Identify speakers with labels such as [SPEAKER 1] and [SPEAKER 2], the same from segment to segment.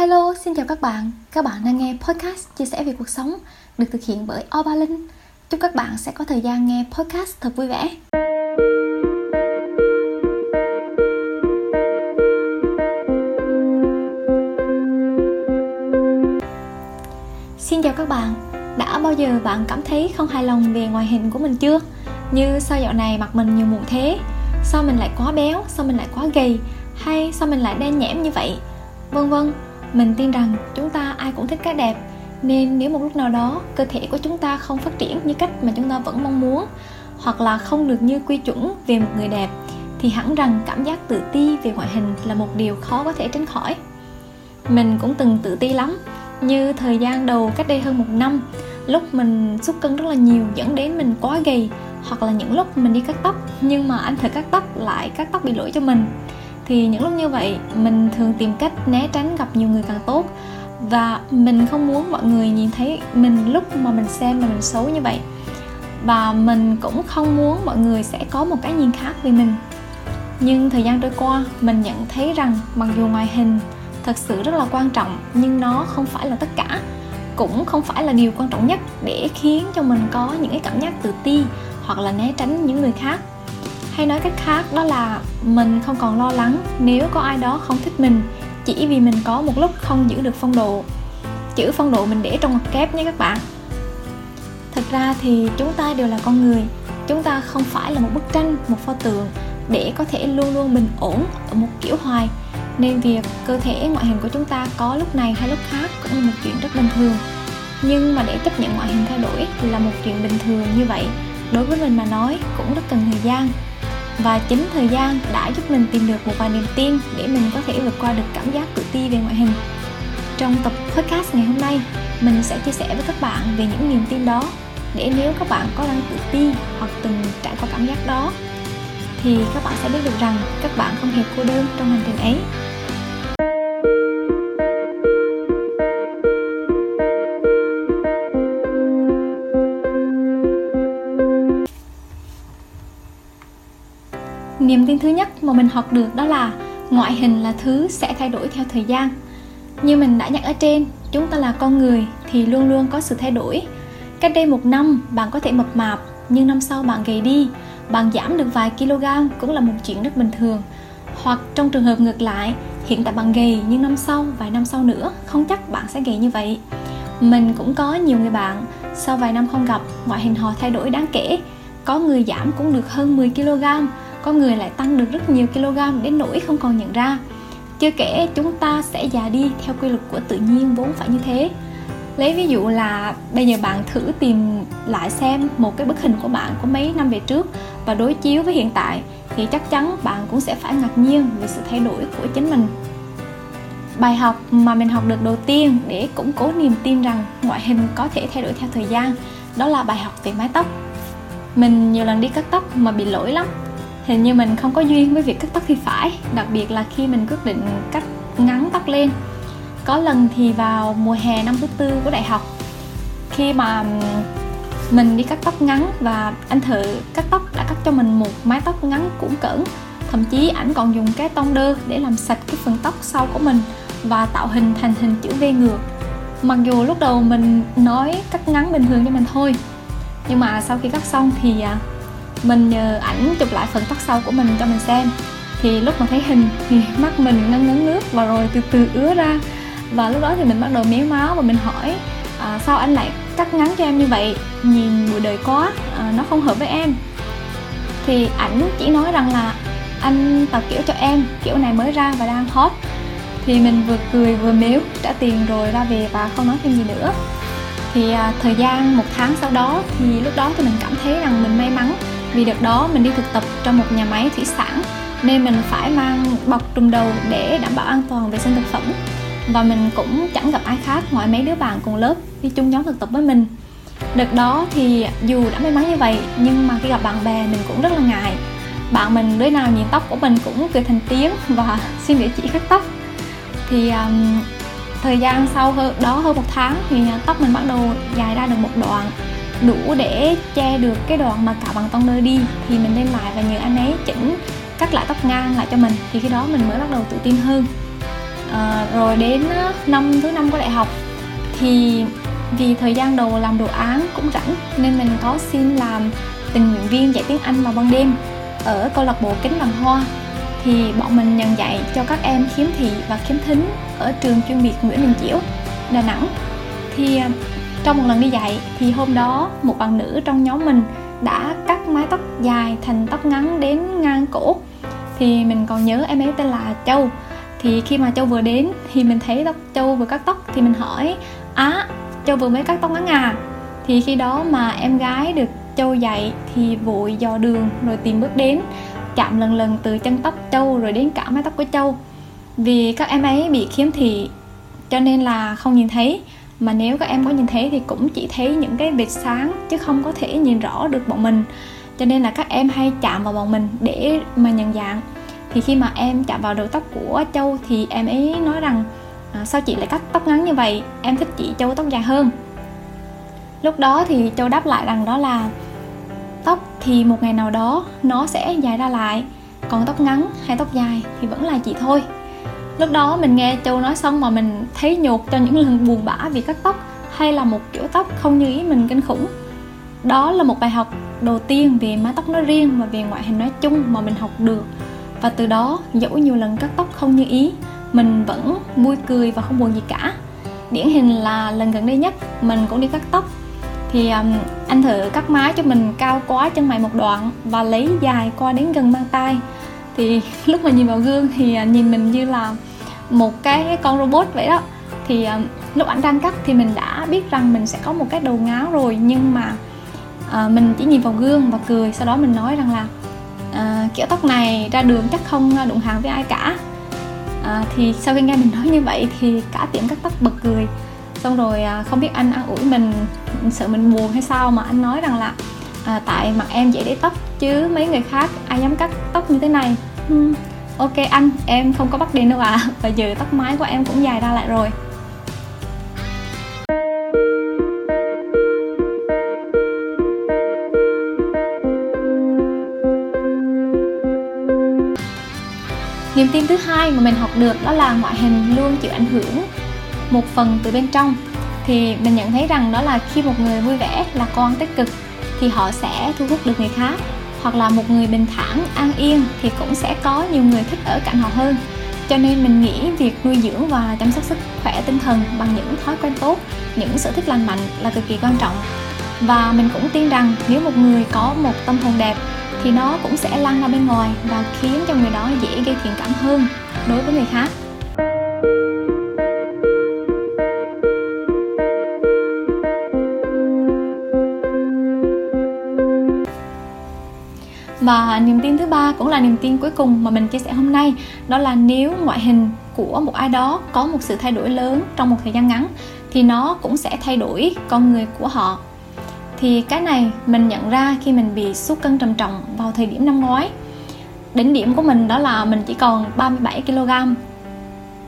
[SPEAKER 1] Hello, xin chào các bạn. Các bạn đang nghe podcast chia sẻ về cuộc sống được thực hiện bởi Oba Linh. Chúc các bạn sẽ có thời gian nghe podcast thật vui vẻ. Xin chào các bạn. Đã bao giờ bạn cảm thấy không hài lòng về ngoại hình của mình chưa? Như sao dạo này mặt mình nhiều mụn thế? Sao mình lại quá béo? Sao mình lại quá gầy? Hay sao mình lại đen nhẽm như vậy? Vân vân mình tin rằng chúng ta ai cũng thích cái đẹp. Nên nếu một lúc nào đó cơ thể của chúng ta không phát triển như cách mà chúng ta vẫn mong muốn, hoặc là không được như quy chuẩn về một người đẹp, thì hẳn rằng cảm giác tự ti về ngoại hình là một điều khó có thể tránh khỏi. Mình cũng từng tự ti lắm, như thời gian đầu cách đây hơn một năm, lúc mình sút cân rất là nhiều dẫn đến mình quá gầy, hoặc là những lúc mình đi cắt tóc, nhưng mà anh thợ cắt tóc lại, cắt tóc bị lỗi cho mình thì những lúc như vậy, mình thường tìm cách né tránh gặp nhiều người càng tốt. Và mình không muốn mọi người nhìn thấy mình lúc mà mình xem là mình xấu như vậy. Và mình cũng không muốn mọi người sẽ có một cái nhìn khác về mình. Nhưng thời gian trôi qua, mình nhận thấy rằng mặc dù ngoại hình thật sự rất là quan trọng, nhưng nó không phải là tất cả. Cũng không phải là điều quan trọng nhất để khiến cho mình có những cái cảm giác tự ti hoặc là né tránh những người khác hay nói cách khác, đó là mình không còn lo lắng nếu có ai đó không thích mình, chỉ vì mình có một lúc không giữ được phong độ. Chữ phong độ mình để trong ngoặc kép nhé các bạn. Thật ra thì chúng ta đều là con người, chúng ta không phải là một bức tranh, một pho tượng để có thể luôn luôn bình ổn ở một kiểu hoài. Nên việc cơ thể ngoại hình của chúng ta có lúc này hay lúc khác cũng là một chuyện rất bình thường. Nhưng mà để chấp nhận ngoại hình thay đổi là một chuyện bình thường như vậy, đối với mình mà nói cũng rất cần thời gian và chính thời gian đã giúp mình tìm được một vài niềm tin để mình có thể vượt qua được cảm giác tự ti về ngoại hình. Trong tập podcast ngày hôm nay, mình sẽ chia sẻ với các bạn về những niềm tin đó để nếu các bạn có đang tự ti hoặc từng trải qua cảm giác đó, thì các bạn sẽ biết được rằng các bạn không hề cô đơn trong hành trình ấy. Niềm tin thứ nhất mà mình học được đó là ngoại hình là thứ sẽ thay đổi theo thời gian. Như mình đã nhắc ở trên, chúng ta là con người thì luôn luôn có sự thay đổi. Cách đây một năm, bạn có thể mập mạp, nhưng năm sau bạn gầy đi. Bạn giảm được vài kg cũng là một chuyện rất bình thường. Hoặc trong trường hợp ngược lại, hiện tại bạn gầy nhưng năm sau, vài năm sau nữa, không chắc bạn sẽ gầy như vậy. Mình cũng có nhiều người bạn, sau vài năm không gặp, ngoại hình họ thay đổi đáng kể. Có người giảm cũng được hơn 10 kg con người lại tăng được rất nhiều kg đến nỗi không còn nhận ra. Chưa kể chúng ta sẽ già đi theo quy luật của tự nhiên vốn phải như thế. Lấy ví dụ là bây giờ bạn thử tìm lại xem một cái bức hình của bạn của mấy năm về trước và đối chiếu với hiện tại thì chắc chắn bạn cũng sẽ phải ngạc nhiên về sự thay đổi của chính mình. Bài học mà mình học được đầu tiên để củng cố niềm tin rằng ngoại hình có thể thay đổi theo thời gian, đó là bài học về mái tóc. Mình nhiều lần đi cắt tóc mà bị lỗi lắm hình như mình không có duyên với việc cắt tóc thì phải. Đặc biệt là khi mình quyết định cắt ngắn tóc lên. Có lần thì vào mùa hè năm thứ tư của đại học khi mà mình đi cắt tóc ngắn và anh thợ cắt tóc đã cắt cho mình một mái tóc ngắn cũng cẩn, thậm chí ảnh còn dùng cái tông đơ để làm sạch cái phần tóc sau của mình và tạo hình thành hình chữ V ngược. Mặc dù lúc đầu mình nói cắt ngắn bình thường cho mình thôi nhưng mà sau khi cắt xong thì à, mình nhờ ảnh chụp lại phần tóc sau của mình cho mình xem. Thì lúc mà thấy hình thì mắt mình ngấn ngấn nước và rồi từ từ ứa ra. Và lúc đó thì mình bắt đầu méo máu và mình hỏi à, sao anh lại cắt ngắn cho em như vậy? Nhìn buổi đời quá à, nó không hợp với em. Thì ảnh chỉ nói rằng là anh tạo kiểu cho em kiểu này mới ra và đang hot. Thì mình vừa cười vừa mếu trả tiền rồi ra về và không nói thêm gì nữa. Thì à, thời gian một tháng sau đó thì lúc đó thì mình cảm thấy rằng mình may mắn vì đợt đó mình đi thực tập trong một nhà máy thủy sản nên mình phải mang bọc trùm đầu để đảm bảo an toàn vệ sinh thực phẩm. Và mình cũng chẳng gặp ai khác ngoài mấy đứa bạn cùng lớp đi chung nhóm thực tập với mình. Đợt đó thì dù đã may mắn như vậy nhưng mà khi gặp bạn bè mình cũng rất là ngại. Bạn mình đứa nào nhìn tóc của mình cũng cười thành tiếng và xin địa chỉ cắt tóc. Thì um, thời gian sau đó hơn một tháng thì tóc mình bắt đầu dài ra được một đoạn đủ để che được cái đoạn mà cả bằng tông nơ đi thì mình lên lại và nhờ anh ấy chỉnh cắt lại tóc ngang lại cho mình. Thì khi đó mình mới bắt đầu tự tin hơn. À, rồi đến ờ, năm thứ năm của đại học thì vì thời gian đầu làm đồ án cũng rảnh nên mình có xin làm tình nguyện viên dạy tiếng Anh vào ban đêm ở câu lạc bộ kính bằng hoa. Thì bọn mình nhận dạy cho các em khiếm thị và khiếm thính ở trường chuyên biệt Nguyễn Đình Chiểu, Đà Nẵng. Thì ờ, trong một lần đi dạy thì hôm đó một bạn nữ trong nhóm mình đã cắt mái tóc dài thành tóc ngắn đến ngang cổ. Thì mình còn nhớ em ấy tên là Châu. Thì khi mà Châu vừa đến thì mình thấy tóc Châu vừa cắt tóc thì mình hỏi, á, Châu vừa mới cắt tóc ngắn à? Thì khi đó mà em gái được Châu dạy thì vội dò đường rồi tìm bước đến, chạm lần lần từ chân tóc Châu rồi đến cả mái tóc của Châu. Vì các em ấy bị khiếm thị, cho nên là không nhìn thấy mà nếu các em có nhìn thấy thì cũng chỉ thấy những cái vệt sáng chứ không có thể nhìn rõ được bọn mình. Cho nên là các em hay chạm vào bọn mình để mà nhận dạng. Thì khi mà em chạm vào đầu tóc của châu thì em ấy nói rằng à, sao chị lại cắt tóc ngắn như vậy? Em thích chị châu tóc dài hơn. Lúc đó thì châu đáp lại rằng đó là tóc thì một ngày nào đó nó sẽ dài ra lại còn tóc ngắn hay tóc dài thì vẫn là chị thôi lúc đó mình nghe châu nói xong mà mình thấy nhột cho những lần buồn bã vì cắt tóc hay là một kiểu tóc không như ý mình kinh khủng. Đó là một bài học đầu tiên về mái tóc nói riêng và về ngoại hình nói chung mà mình học được. Và từ đó dẫu nhiều lần cắt tóc không như ý mình vẫn vui cười và không buồn gì cả. Điển hình là lần gần đây nhất mình cũng đi cắt tóc. Thì um, anh thử cắt mái cho mình cao quá chân mày một đoạn và lấy dài qua đến gần mang tay thì lúc mà nhìn vào gương thì à, nhìn mình như là một cái con robot vậy đó. Thì uh, lúc ảnh đang cắt thì mình đã biết rằng mình sẽ có một cái đầu ngáo rồi nhưng mà uh, mình chỉ nhìn vào gương và cười sau đó mình nói rằng là uh, kiểu tóc này ra đường chắc không đụng hàng với ai cả. Uh, thì sau khi nghe mình nói như vậy thì cả tiệm cắt tóc bật cười. Xong rồi uh, không biết anh ăn ủi mình sợ mình buồn hay sao mà anh nói rằng là uh, tại mặt em dễ để tóc chứ mấy người khác ai dám cắt tóc như thế này. Hmm, ok anh, em không có bắt đi đâu à? Và giờ tóc mái của em cũng dài ra lại rồi. Niềm tin thứ hai mà mình học được đó là ngoại hình luôn chịu ảnh hưởng một phần từ bên trong. Thì mình nhận thấy rằng đó là khi một người vui vẻ lạc quan tích cực, thì họ sẽ thu hút được người khác hoặc là một người bình thản, an yên thì cũng sẽ có nhiều người thích ở cạnh họ hơn. Cho nên mình nghĩ việc nuôi dưỡng và chăm sóc sức khỏe tinh thần bằng những thói quen tốt, những sở thích lành mạnh là cực kỳ quan trọng. Và mình cũng tin rằng nếu một người có một tâm hồn đẹp thì nó cũng sẽ lan ra bên ngoài và khiến cho người đó dễ gây thiện cảm hơn đối với người khác. Và niềm tin thứ ba cũng là niềm tin cuối cùng mà mình chia sẻ hôm nay. Đó là nếu ngoại hình của một ai đó có một sự thay đổi lớn trong một thời gian ngắn, thì nó cũng sẽ thay đổi con người của họ. Thì cái này mình nhận ra khi mình bị sút cân trầm trọng vào thời điểm năm ngoái. Đỉnh điểm của mình đó là mình chỉ còn 37 kg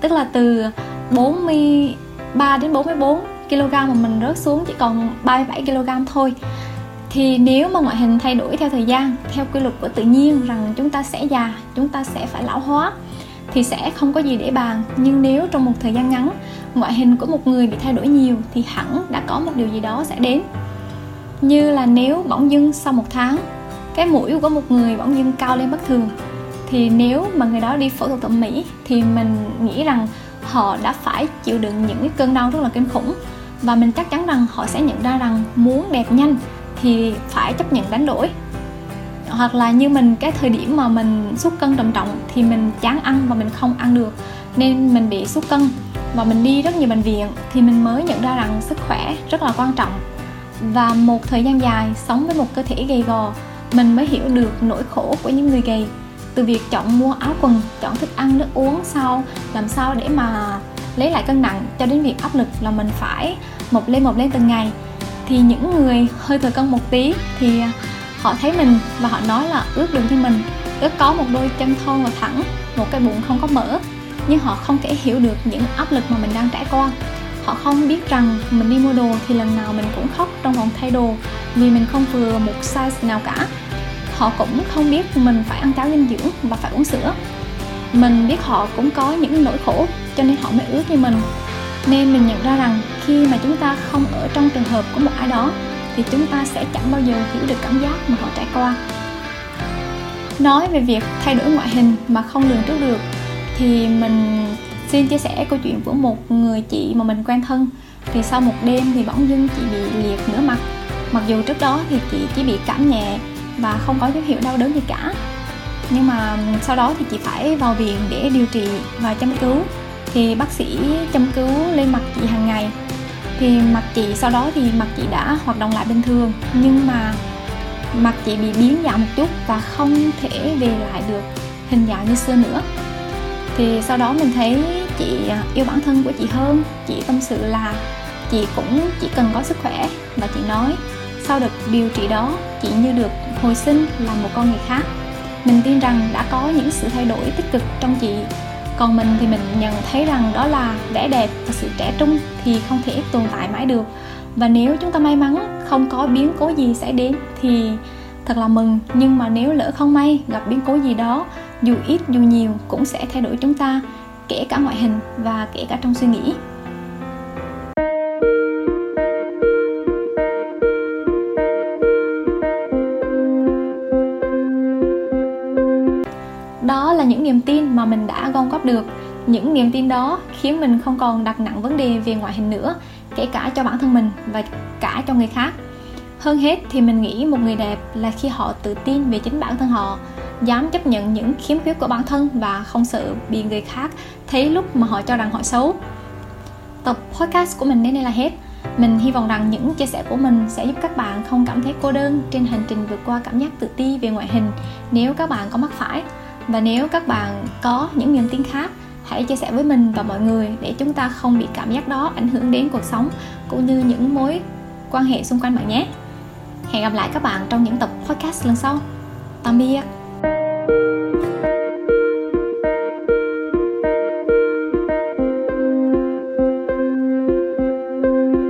[SPEAKER 1] tức là từ 43 đến 44 kg mà mình rớt xuống chỉ còn 37 kg thôi thì nếu mà ngoại hình thay đổi theo thời gian, theo quy luật của tự nhiên rằng chúng ta sẽ già, chúng ta sẽ phải lão hóa, thì sẽ không có gì để bàn. Nhưng nếu trong một thời gian ngắn, ngoại hình của một người bị thay đổi nhiều, thì hẳn đã có một điều gì đó sẽ đến. Như là nếu bỗng dưng sau một tháng, cái mũi của một người bỗng dưng cao lên bất thường, thì nếu mà người đó đi phẫu thuật thẩm mỹ, thì mình nghĩ rằng họ đã phải chịu đựng những cái cơn đau rất là kinh khủng. Và mình chắc chắn rằng họ sẽ nhận ra rằng muốn đẹp nhanh thì phải chấp nhận đánh đổi. Hoặc là như mình, cái thời điểm mà mình sút cân trầm trọng thì mình chán ăn và mình không ăn được, nên mình bị sút cân và mình đi rất nhiều bệnh viện thì mình mới nhận ra rằng sức khỏe rất là quan trọng. Và một thời gian dài sống với một cơ thể gầy gò, mình mới hiểu được nỗi khổ của những người gầy. Từ việc chọn mua áo quần, chọn thức ăn, nước uống sau làm sao để mà lấy lại cân nặng cho đến việc áp lực là mình phải một lên một lên từng ngày thì những người hơi thừa cân một tí thì họ thấy mình và họ nói là ước đường cho mình, ước có một đôi chân thon và thẳng, một cái bụng không có mỡ. Nhưng họ không thể hiểu được những áp lực mà mình đang trải qua. Họ không biết rằng mình đi mua đồ thì lần nào mình cũng khóc trong vòng thay đồ vì mình không vừa một size nào cả. Họ cũng không biết mình phải ăn cháo dinh dưỡng và phải uống sữa. Mình biết họ cũng có những nỗi khổ cho nên họ mới ước như mình nên mình nhận ra rằng khi mà chúng ta không ở trong trường hợp của một ai đó, thì chúng ta sẽ chẳng bao giờ hiểu được cảm giác mà họ trải qua. Nói về việc thay đổi ngoại hình mà không lường trước được, thì mình xin chia sẻ câu chuyện của một người chị mà mình quen thân. Thì sau một đêm thì bỗng dưng chị bị liệt nửa mặt. Mặc dù trước đó thì chị chỉ bị cảm nhẹ và không có dấu hiệu đau đớn gì cả. Nhưng mà sau đó thì chị phải vào viện để điều trị và chăm cứu thì bác sĩ châm cứu lên mặt chị hàng ngày. Thì mặt chị sau đó thì mặt chị đã hoạt động lại bình thường, nhưng mà mặt chị bị biến dạng một chút và không thể về lại được hình dạng như xưa nữa. Thì sau đó mình thấy chị à, yêu bản thân của chị hơn. Chị tâm sự là chị cũng chỉ cần có sức khỏe và chị nói, sau đợt điều trị đó, chị như được hồi sinh là một con người khác. Mình tin rằng đã có những sự thay đổi tích cực trong chị còn mình thì mình nhận thấy rằng đó là vẻ đẹp và sự trẻ trung thì không thể tồn tại mãi được. Và nếu chúng ta may mắn không có biến cố gì xảy đến thì thật là mừng. Nhưng mà nếu lỡ không may gặp biến cố gì đó, dù ít dù nhiều cũng sẽ thay đổi chúng ta, kể cả ngoại hình và kể cả trong suy nghĩ. Góp được. Những niềm tin đó khiến mình không còn đặt nặng vấn đề về ngoại hình nữa, kể cả cho bản thân mình và cả cho người khác. Hơn hết thì mình nghĩ một người đẹp là khi họ tự tin về chính bản thân họ, dám chấp nhận những khiếm khuyết của bản thân và không sợ bị người khác thấy lúc mà họ cho rằng họ xấu. Tập podcast của mình đến đây là hết. Mình hy vọng rằng những chia sẻ của mình sẽ giúp các bạn không cảm thấy cô đơn trên hành trình vượt qua cảm giác tự ti về ngoại hình nếu các bạn có mắc phải và nếu các bạn có những niềm tin khác, hãy chia sẻ với mình và mọi người để chúng ta không bị cảm giác đó ảnh hưởng đến cuộc sống cũng như những mối quan hệ xung quanh bạn nhé. Hẹn gặp lại các bạn trong những tập podcast lần sau. Tạm biệt